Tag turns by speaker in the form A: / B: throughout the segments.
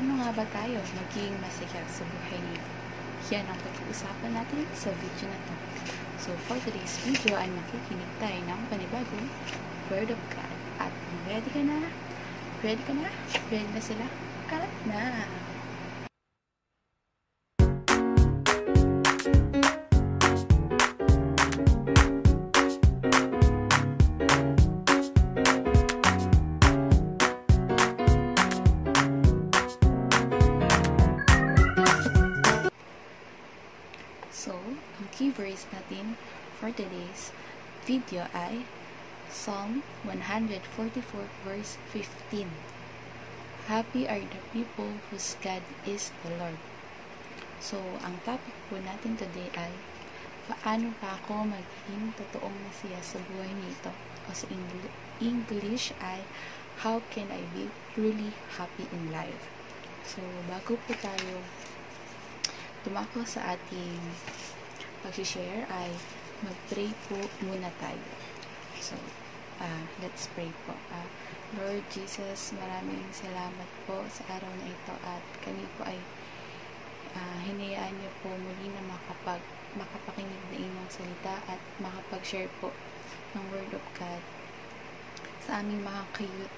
A: paano nga ba tayo maging masaya sa buhay nito? Yan ang pag-uusapan natin sa video na to. So, for today's video ay makikinig tayo ng panibagong Word of God. At ready ka na? Ready ka na? Ready na sila? Kalat na! Today's video ay Psalm 144 verse 15. Happy are the people whose God is the Lord. So, ang topic po natin today ay paano pa ako maging totoong masaya sa buhay nito? O sa Engl- English ay how can I be truly happy in life? So, bago po tayo tumako sa ating pag-share ay mag-pray po muna tayo. So, uh, let's pray po. Uh, Lord Jesus, maraming salamat po sa araw na ito at kami po ay uh, hinayaan niyo po muli na makapag, makapakinig na inyong salita at makapag-share po ng Word of God sa aming mga kayut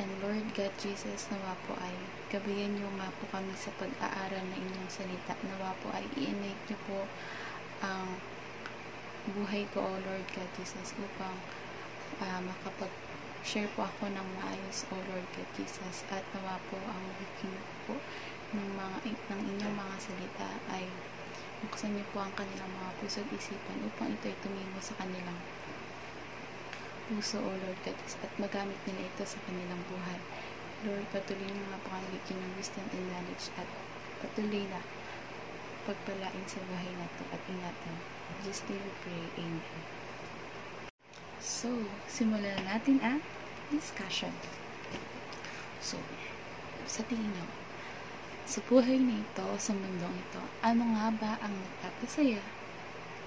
A: And Lord God Jesus, nawa po ay gabayan niyo nga po kami sa pag-aaral na inyong salita. Nawa po ay i-innate niyo po ang buhay ko, O Lord God Jesus, upang uh, makapag-share po ako ng maayos, O Lord God Jesus. At nawa po ang makikinig po ng, mga, ng inyong mga salita ay buksan niyo po ang kanilang mga puso at isipan upang ito ay tumimo sa kanilang puso, O Lord God, at magamit nila ito sa kanilang buhay. Lord, patuloy niyo nga po kami bigyan ng wisdom and knowledge at patuloy na pagpalain sa buhay natin at ingatan. Jesus' name we pray. Amen. So, simulan na natin ang discussion. So, sa tingin niyo, sa buhay na ito, sa mundong ito, ano nga ba ang nagpapasaya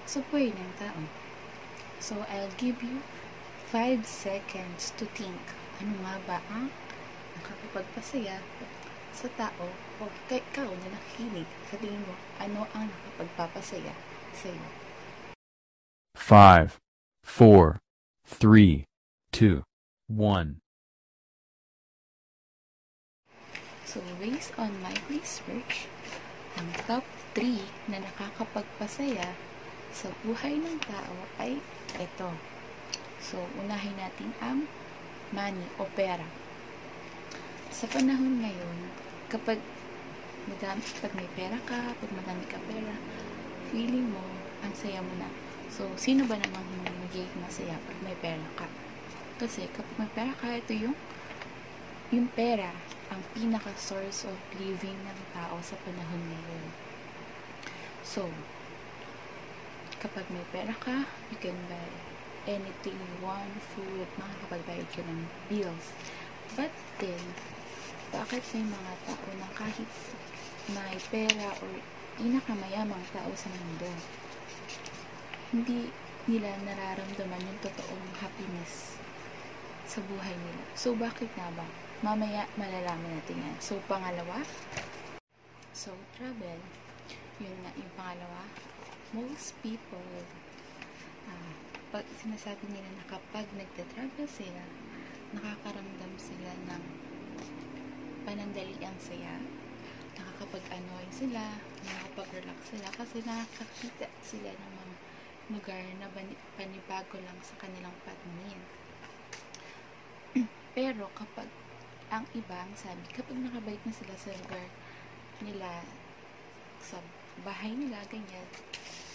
A: sa buhay ng tao? So, I'll give you 5 seconds to think ano nga ba ang nakakapagpasaya sa tao o kay ikaw na nakikinig sa tingin mo ano ang nakapagpapasaya sa iyo
B: 5, 4, 3, 2, 1.
A: So, based on my research, ang top 3 na nakakapagpasaya sa buhay ng tao ay ito. So, unahin natin ang money o pera. Sa panahon ngayon, kapag madami, pag may pera ka, pag madami ka pera, feeling mo, ang saya mo na. So, sino ba hindi magiging masaya pag may pera ka? Kasi kapag may pera ka, ito yung yung pera ang pinaka source of living ng tao sa panahon ngayon. So, kapag may pera ka, you can buy anything you want, food, makakapagbayad ka ng bills. But then, bakit may mga tao na kahit may pera or pinakamayamang tao sa mundo, hindi nila nararamdaman yung totoong happiness sa buhay nila. So, bakit nga ba? Mamaya malalaman natin yan. So, pangalawa, so, travel. Yun nga, yung pangalawa, most people, uh, pag sinasabi nila na kapag nagta-travel sila, nakakaramdam sila ng panandaliang saya, nakakapag-anoy sila, nakakapag-relax sila, kasi nakakakita sila ng mga lugar na panibago lang sa kanilang paningin. Pero kapag ang iba, ang sabi, kapag nakabalik na sila sa lugar nila, sa bahay nila, ganyan,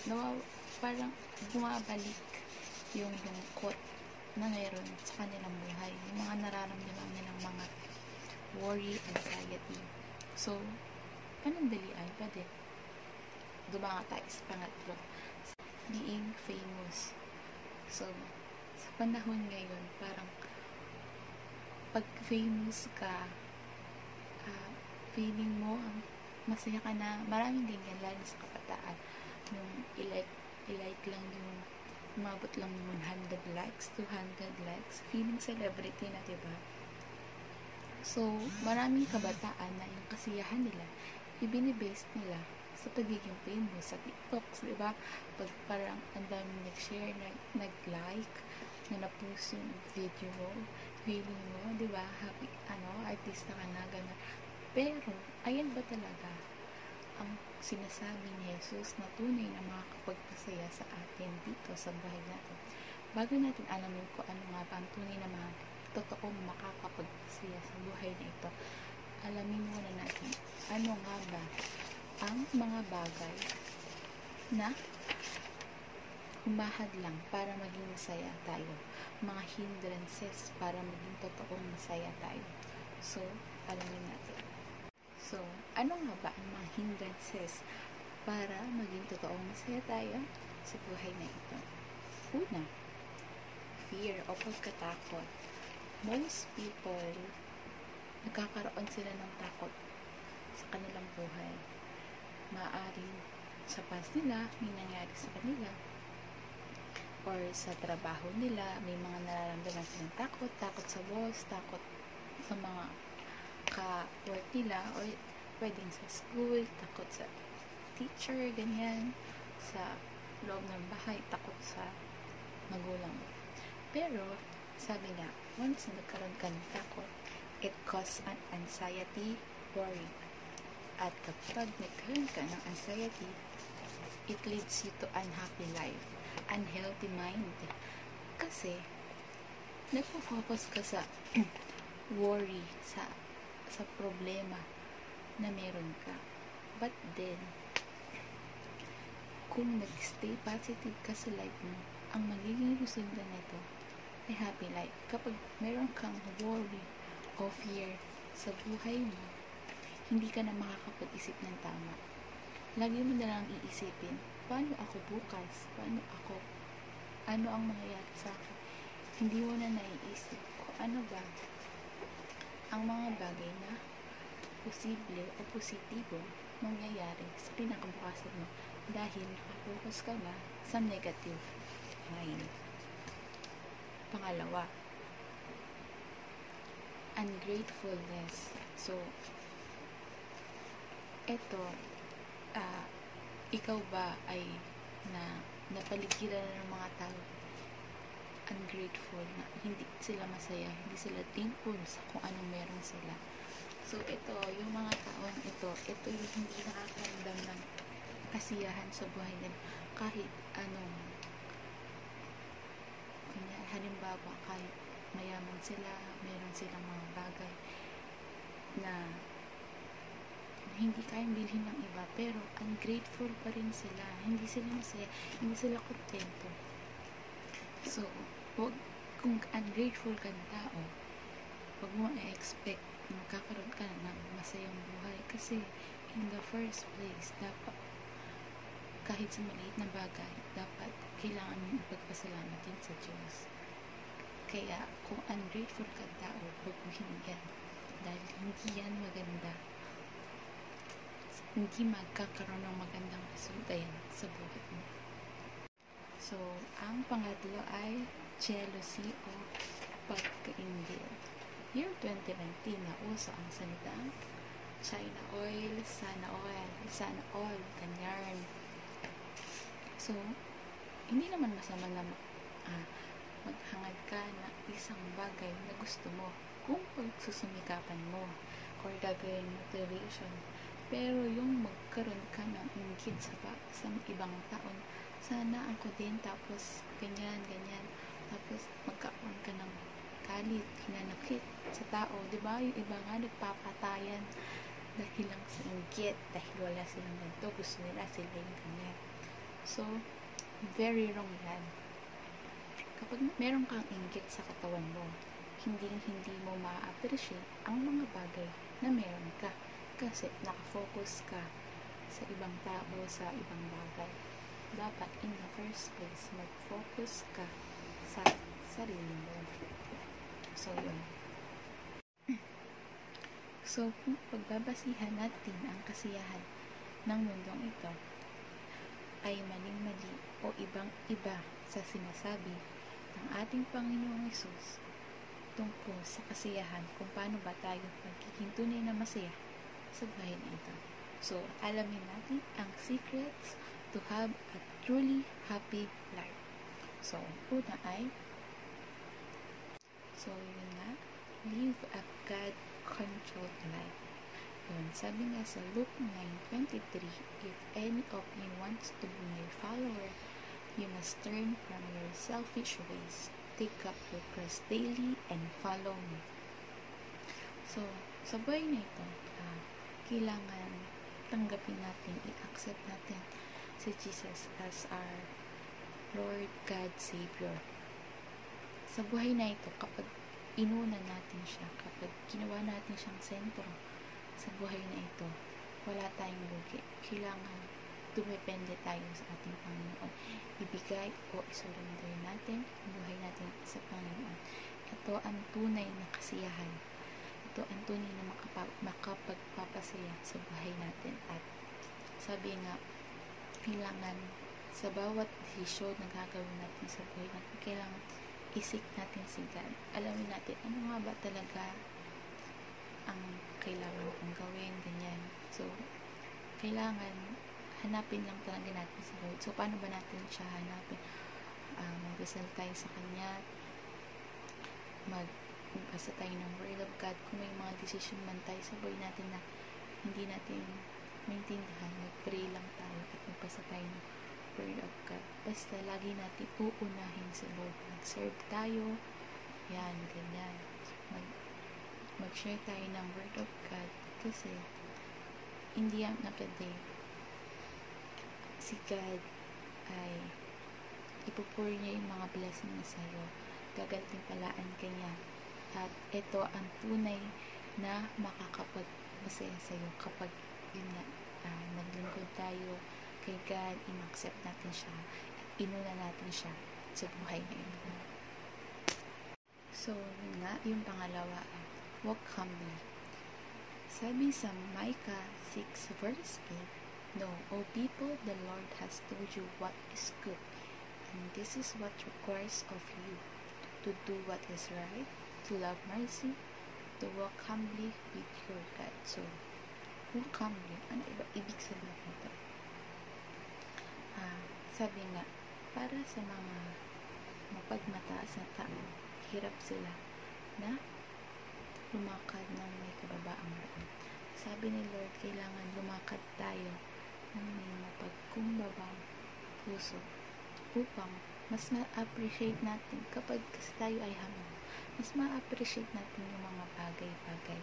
A: nawaw, parang bumabalik yung lungkot na mayroon sa kanilang buhay. Yung mga nararamdaman nilang mga worry, anxiety. So, panandalian pa din. Dumanga tayo sa pangatlo. Being famous. So, sa panahon ngayon, parang pag famous ka, uh, feeling mo, masaya ka na, maraming ganyan, lalo sa kabataan. Nung i-like, i-like lang yung, umabot lang yung 100 likes, 200 likes, feeling celebrity na, diba? So, maraming kabataan na yung kasiyahan nila, ibinibase nila sa pagiging famous sa TikToks, di ba? Pag parang ang daming nag-share, nag, nag-like, na na-post yung video mo, feeling mo, di ba? Happy, ano, artista ka na, gano'n. Pero, ayan ba talaga ang sinasabi ni Jesus na tunay na makakapagpasaya sa atin dito sa buhay natin? Bago natin alamin ko ano nga ba ang tunay na mga totoong makakapagpasaya sa buhay na ito, alamin muna natin ano nga ba ang mga bagay na humahad lang para maging masaya tayo. Mga hindrances para maging totoong masaya tayo. So, alamin natin. So, ano nga ba ang mga hindrances para maging totoong masaya tayo sa buhay na ito? Una, fear o pagkatakot. Most people, nagkakaroon sila ng takot sa kanilang buhay maaaring sa past nila may nangyari sa kanila or sa trabaho nila may mga nararamdaman silang takot takot sa boss, takot sa mga ka-work nila or pwedeng sa school, takot sa teacher, ganyan sa loob ng bahay, takot sa magulang. Pero sabi nga once na nagkaroon ka ng takot it causes an anxiety, worry at kapag nagkaroon ka ng anxiety, it leads you to unhappy life, unhealthy mind. Kasi, nagpo-focus ka sa worry, sa sa problema na meron ka. But then, kung nag-stay positive ka sa life mo, ang magiging resulta nito ay happy life. Kapag meron kang worry o fear sa buhay mo, hindi ka na makakapag-isip ng tama. Lagi mo na lang iisipin, paano ako bukas? Paano ako? Ano ang mangyayari sa akin? Hindi mo na naiisip kung ano ba ang mga bagay na posible o positibo mangyayari sa pinakabukasan mo dahil nakapokus ka na sa negative mind. Pangalawa, ungratefulness. So, eto, ah, ikaw ba ay na napaligiran na ng mga tao ungrateful na hindi sila masaya, hindi sila thankful sa kung anong meron sila. So, ito, yung mga taon ito, ito yung hindi nakakaramdam ng kasiyahan sa buhay nila kahit anong kanya, halimbawa kahit mayaman sila, meron silang mga bagay na hindi kayang bilhin ng iba pero ungrateful pa rin sila. Hindi sila masaya hindi sila kontento. So wag, kung ungrateful ka ng tao wag mo i-expect na magkakaroon ka ng masayang buhay. Kasi in the first place dapat kahit sa maliit na bagay dapat kailangan mong ipagpasalamat din sa Diyos. Kaya kung ungrateful ka tao baguhin yan dahil hindi yan maganda hindi magkakaroon ng magandang resulta sa buhay mo. So, ang pangatlo ay jealousy o pagkaingil. Year 2019 na uso ang salitang China oil, sana oil, sana all, ganyan. So, hindi naman masama na ah, maghangad ka na isang bagay na gusto mo kung pagsusumikapan mo or gagawin motivation pero yung magkaroon ka ng inggit sa, sa ibang taon, sana ako din, tapos ganyan, ganyan. Tapos magkaroon ka ng kalit, hinanakit sa tao. ba diba? Yung iba nga nagpapatayan dahil lang sa inggit, dahil wala silang ganito, gusto nila sila yung ganyan. So, very wrong yan. Kapag meron kang inggit sa katawan mo, hindi hindi mo ma-appreciate ang mga bagay na meron ka kasi nakafocus ka sa ibang tao, sa ibang bagay. Dapat in the first place, mag-focus ka sa sarili mo. So, yun. So, kung pagbabasihan natin ang kasiyahan ng mundong ito, ay maling-mali o ibang-iba sa sinasabi ng ating Panginoong Isus, tungkol sa kasiyahan kung paano ba tayo magiging tunay na masaya sa buhay na ito. So, alamin natin ang secrets to have a truly happy life. So, una ay So, yun nga, live a God-controlled life. Yun, sabi nga sa Luke 9.23, If any of you wants to be my follower, you must turn from your selfish ways, take up your cross daily, and follow me. So, sa buhay na ito, uh, kailangan tanggapin natin, i-accept natin si Jesus as our Lord God Savior sa buhay na ito, kapag inuna natin siya, kapag ginawa natin siyang sentro sa buhay na ito, wala tayong lugi. Kailangan dumepende tayo sa ating Panginoon. Ibigay o isurrender natin ang buhay natin sa Panginoon. Ito ang tunay na kasiyahan. Ang tunay na makapag makapagpapasaya sa buhay natin. At sabi nga, kailangan sa bawat desisyon na gagawin natin sa buhay natin, kailangan isik natin si God. Alamin natin, ano nga ba talaga ang kailangan kong gawin, ganyan. So, kailangan hanapin lang talaga natin si Lord. So, paano ba natin siya hanapin? Uh, magdasal tayo sa Kanya, magbasa tayo ng Word of God. Kung may mga decision man tayo sa buhay natin na hindi natin maintindihan, mag-pray lang tayo at magbasa tayo ng Word of God. Basta lagi natin uunahin si Lord. Mag-serve tayo. Yan, ganyan. Mag, mag-share tayo ng Word of God. Kasi, in the end of the day, si God ay ipupur niya yung mga blessing na sa'yo. Gagantimpalaan ka niya. At ito ang tunay na makakapagmasaya sa'yo kapag yun nga, uh, naglingkod tayo, kay God, in-accept natin siya, inuna natin siya sa buhay na ito. So, yun nga, yung pangalawa, walk humbly. Sabi sa Micah 6 verse 8, No, O people, the Lord has told you what is good, and this is what requires of you, to do what is right, to love mercy, to walk humbly with your God. So, walk humbly, ano iba, ibig sabihin nito? uh, sabi nga, para sa mga mapagmataas na tao, hirap sila na lumakad ng may kababaang loob. Sabi ni Lord, kailangan lumakad tayo ng may mapagkumbabang puso upang mas ma-appreciate natin kapag kasi tayo ay hamon. Mas ma-appreciate natin yung mga bagay-bagay,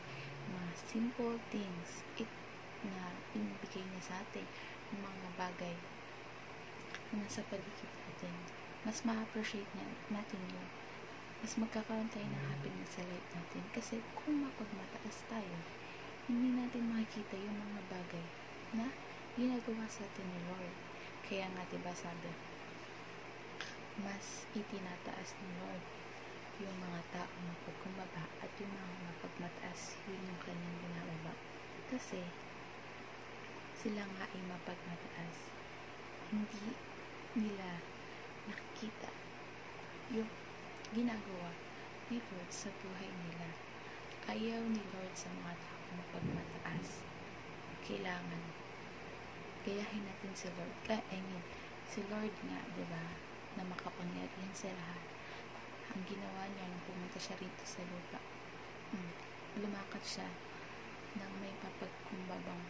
A: mga simple things it, na pinibigay niya sa atin, yung mga bagay na nasa paligid natin, mas ma-appreciate na, natin yun. Mas magkakaroon tayo ng happiness sa life natin. Kasi kung mapagmataas tayo, hindi natin makikita yung mga bagay na ginagawa sa atin ni Lord. Kaya nga, diba sabi, mas itinataas ni Lord yung mga tao mapagkumbaba at yung mga mapagmataas yun yung kanyang ginagawa. Kasi, sila nga ay mapagmataas. Hindi nila nakikita yung ginagawa ni Lord sa buhay nila. Ayaw ni Lord sa mga taong pagmataas. Kailangan gayahin natin si Lord. Ka, I mean, si Lord nga, di ba, na makapangyarihan sa lahat. Ang ginawa niya nung pumunta siya rito sa lupa, hmm, lumakad siya ng may papagkumbabang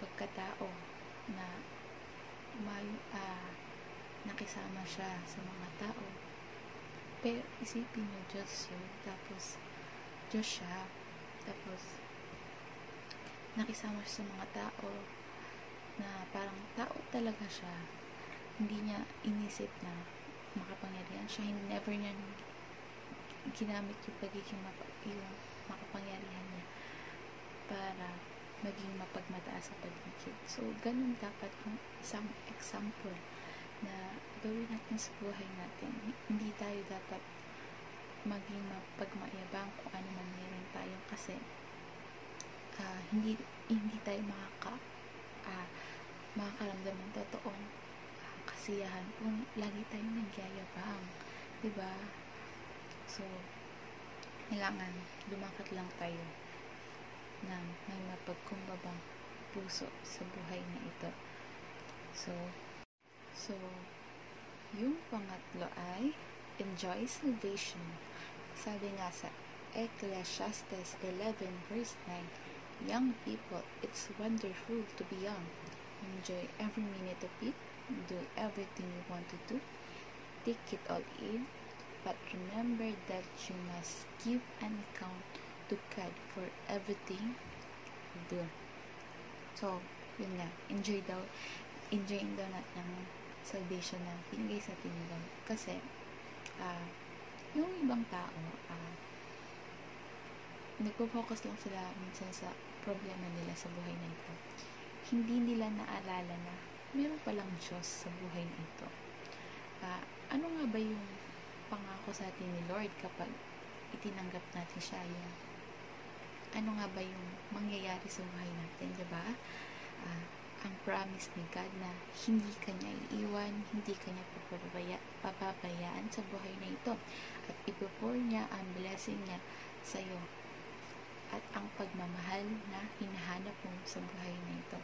A: pagkatao na may uh, nakisama siya sa mga tao. Pero isipin niyo, Diyos yun. Tapos, Diyos siya. Tapos, nakisama siya sa mga tao na parang tao talaga siya. Hindi niya inisip na makapangyarihan siya. Hindi never niya ginamit yung pagiging mapa- yung makapangyarihan niya para maging mapagmataas sa paligid. So, ganun dapat yung isang example na gawin natin sa buhay natin. Hindi tayo dapat maging mapagmayabang kung ano man meron tayo kasi uh, hindi hindi tayo makaka uh, makakaramdam ng totoong kasiyahan kung lagi tayong nagyayabang. ba? So, kailangan lumakad lang tayo ng may mapagkumbabang puso sa buhay na ito. So, so, yung pangatlo ay enjoy salvation. Sabi nga sa Ecclesiastes 11 verse 9, Young people, it's wonderful to be young. Enjoy every minute of it. Do everything you want to do. Take it all in. But remember that you must give an account to God for everything you do. So, yun nga. Enjoy daw. Enjoy daw natin ang salvation na binigay sa atin ni. Kasi, ah, yung ibang tao, ah, nagpo-focus lang sila minsan sa problema nila sa buhay na ito. Hindi nila naalala na meron palang Diyos sa buhay na ito. Ah, ano nga ba yung pangako sa atin ni Lord kapag itinanggap natin siya yung ano nga ba yung mangyayari sa buhay natin, di ba? Ah, ang promise ni God na hindi kanya iiwan, hindi kanya papabaya, papabayaan sa buhay na ito. At ipopour niya ang blessing niya sa iyo. At ang pagmamahal na hinahanap mo sa buhay na ito.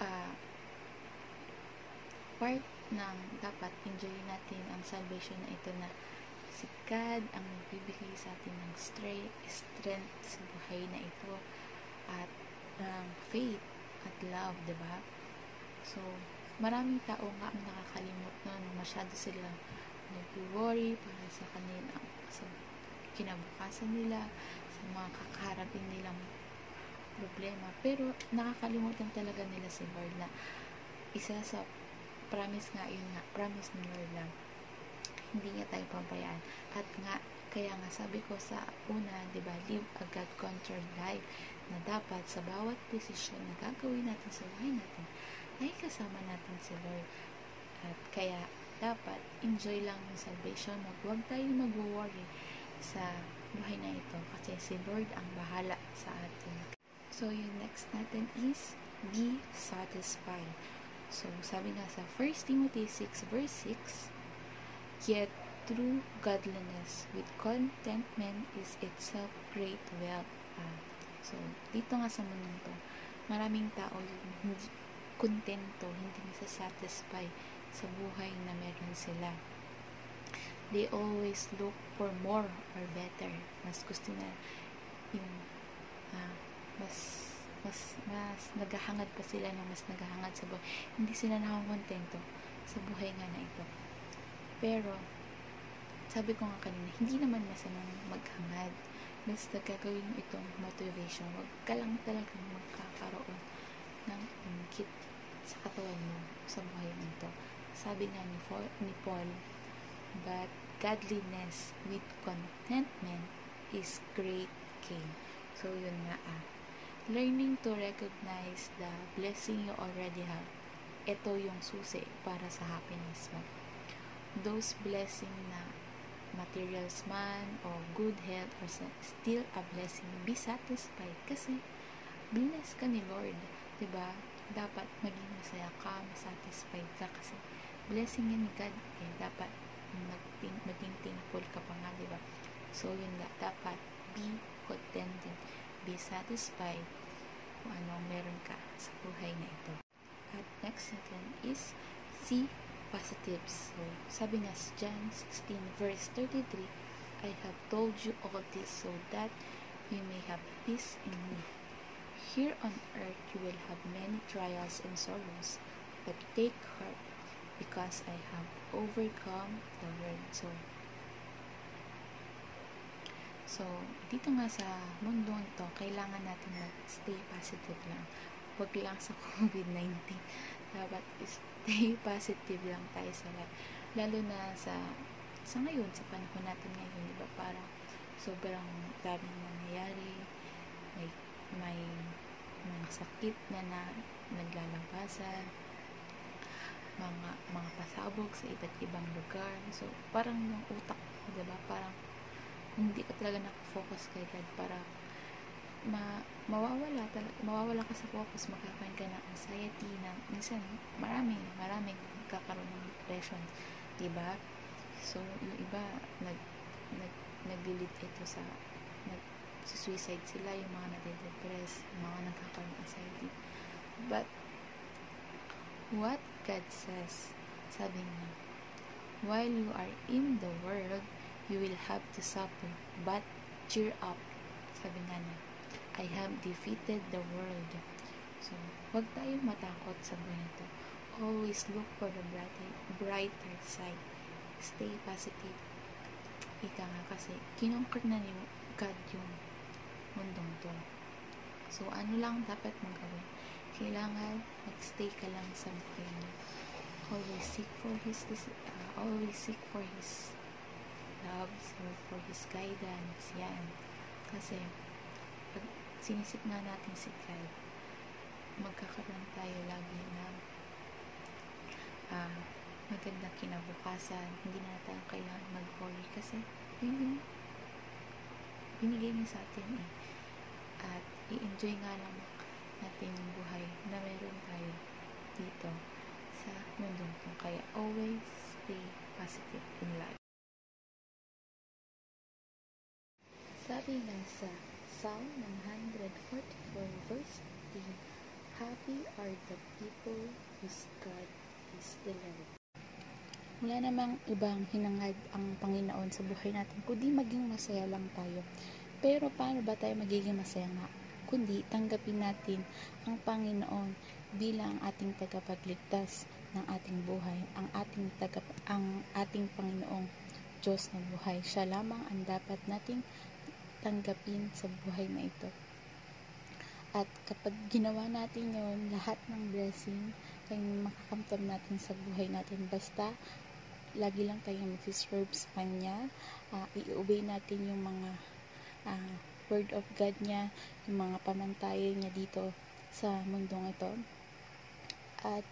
A: Ah, part ng dapat enjoy natin ang salvation na ito na si God ang nagbibigay sa atin ng strength, strength sa buhay na ito at ng faith at love, di ba? So, maraming tao nga ang nakakalimot nun. Masyado silang nag-worry para sa kanila, sa kinabukasan nila, sa mga kakaharapin nilang problema. Pero, nakakalimutan talaga nila si Lord na isa sa promise nga yun nga, promise ni Lord na hindi niya tayo pabayaan. At nga, kaya nga sabi ko sa una, di ba, live a God-controlled life na dapat sa bawat desisyon na gagawin natin sa buhay natin ay kasama natin si Lord. At kaya dapat enjoy lang yung salvation. Mag, huwag tayo mag-worry sa buhay na ito kasi si Lord ang bahala sa atin. So, yung next natin is be satisfied. So, sabi nga sa 1 Timothy 6 verse 6, Yet true godliness with contentment is itself great wealth. Ah, so, dito nga sa mundong to, maraming tao yung hindi kontento, hindi satisfy sa buhay na meron sila. They always look for more or better. Mas gusto na yung ah, mas mas mas naghahangad pa sila ng mas naghahangad sa buhay. Hindi sila nakakontento sa buhay nga na ito. Pero, sabi ko nga kanina, hindi naman masamang maghangad. Basta gagawin mo itong motivation. Huwag ka lang talagang magkakaroon ng ingkit sa katawan mo sa buhay mo ito. Sabi nga ni Paul, ni Paul, but godliness with contentment is great gain. So, yun nga ah. Learning to recognize the blessing you already have. Ito yung susi para sa happiness mo. Those blessing na materials man o good health or still a blessing. Be satisfied kasi bless ka ni Lord ba? Dapat maging masaya ka satisfied ka kasi blessing yan ni God eh dapat maging, maging thankful ka pa nga 'di ba? So yun nga dapat be contented be satisfied kung anong meron ka sa buhay na ito at next natin is see positives. So, sabi nga sa John 16 verse 33, I have told you all this so that you may have peace in me. Here on earth you will have many trials and sorrows, but take heart because I have overcome the world. So, so, dito nga sa mundo ito, kailangan natin mag-stay positive lang. Huwag lang sa COVID-19. Dapat stay positive lang tayo sa life. Lalo na sa sa ngayon, sa panahon natin ngayon, di ba, parang sobrang daming nangyayari, may, may mga sakit na, na naglalabasan, mga, mga pasabog sa iba't ibang lugar. So, parang yung utak di ba, parang hindi ka talaga nakafocus kay God para ma mawawala talaga mawawala ka sa focus magkakaroon ka ng anxiety na minsan marami marami magkakaroon ng depression di ba so yung iba nag, nag naglilid ito sa nag-suicide sila, yung mga nade-depress, yung mga nagkakaroon ng anxiety. But, what God says, sabi niya, while you are in the world, you will have to suffer, but cheer up. Sabi nga niya, I have defeated the world. So, wag tayong matakot sa buhay. Always look for the brighter, brighter side. Stay positive. Ika nga kasi, kinonquer na ni God yung mundong to. So, ano lang dapat mong gawin? Kailangan mag-stay ka lang sa buhay mo. Always seek for His, uh, always seek for His love, so for His guidance. Yan. Kasi, pag sinisik nga natin si God, magkakaroon tayo lagi ng uh, magandang kinabukasan. Hindi na tayo kailangan mag-worry kasi yun yung binigay niya sa atin eh. At i-enjoy nga lang natin yung buhay na meron tayo dito sa mundong. Kaya always stay positive in life. Sabi nga sa Psalm 144 verse 15, Happy are the people whose God is the Lord. Wala namang ibang hinangad ang Panginoon sa buhay natin, kundi maging masaya lang tayo. Pero paano ba tayo magiging masaya nga? Kundi tanggapin natin ang Panginoon bilang ating tagapagligtas ng ating buhay, ang ating taga, ang ating Panginoong Diyos na buhay. Siya lamang ang dapat nating tanggapin sa buhay na ito. At kapag ginawa natin yon lahat ng blessing ay makakamtam natin sa buhay natin. Basta, lagi lang tayong mag-serve sa Kanya. Uh, i-obey natin yung mga uh, word of God niya, yung mga pamantayan niya dito sa mundong ito. At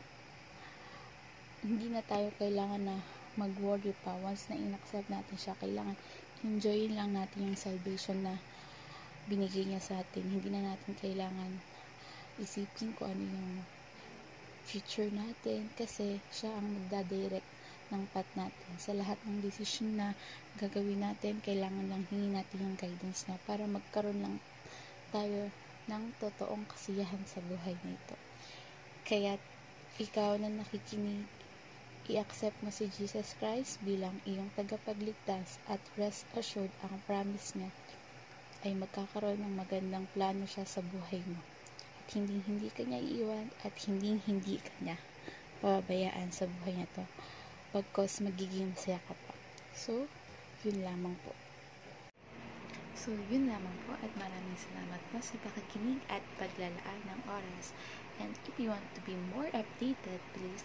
A: hindi na tayo kailangan na mag-worry pa once na inaccept natin siya. Kailangan enjoyin lang natin yung salvation na binigay niya sa atin. Hindi na natin kailangan isipin ko ano yung future natin kasi siya ang magdadirect ng path natin. Sa lahat ng decision na gagawin natin, kailangan lang hingin natin yung guidance niya para magkaroon lang tayo ng totoong kasiyahan sa buhay nito. Kaya ikaw na nakikinig i-accept mo si Jesus Christ bilang iyong tagapagligtas at rest assured ang promise niya ay magkakaroon ng magandang plano siya sa buhay mo. At hindi hindi ka niya iiwan at hindi hindi ka niya pababayaan sa buhay niya to. Pagkos magiging masaya ka pa. So, yun lamang po. So, yun lamang po at maraming salamat po sa pakikinig at paglalaan ng oras. And if you want to be more updated, please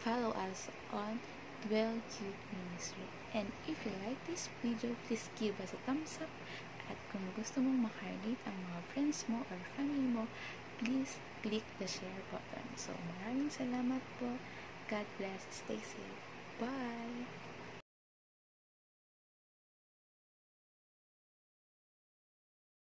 A: follow us on Dwell Cute Ministry. And if you like this video, please give us a thumbs up. At kung gusto mong makarelate ang mga friends mo or family mo, please click the share button. So, maraming salamat po. God bless. Stay safe. Bye!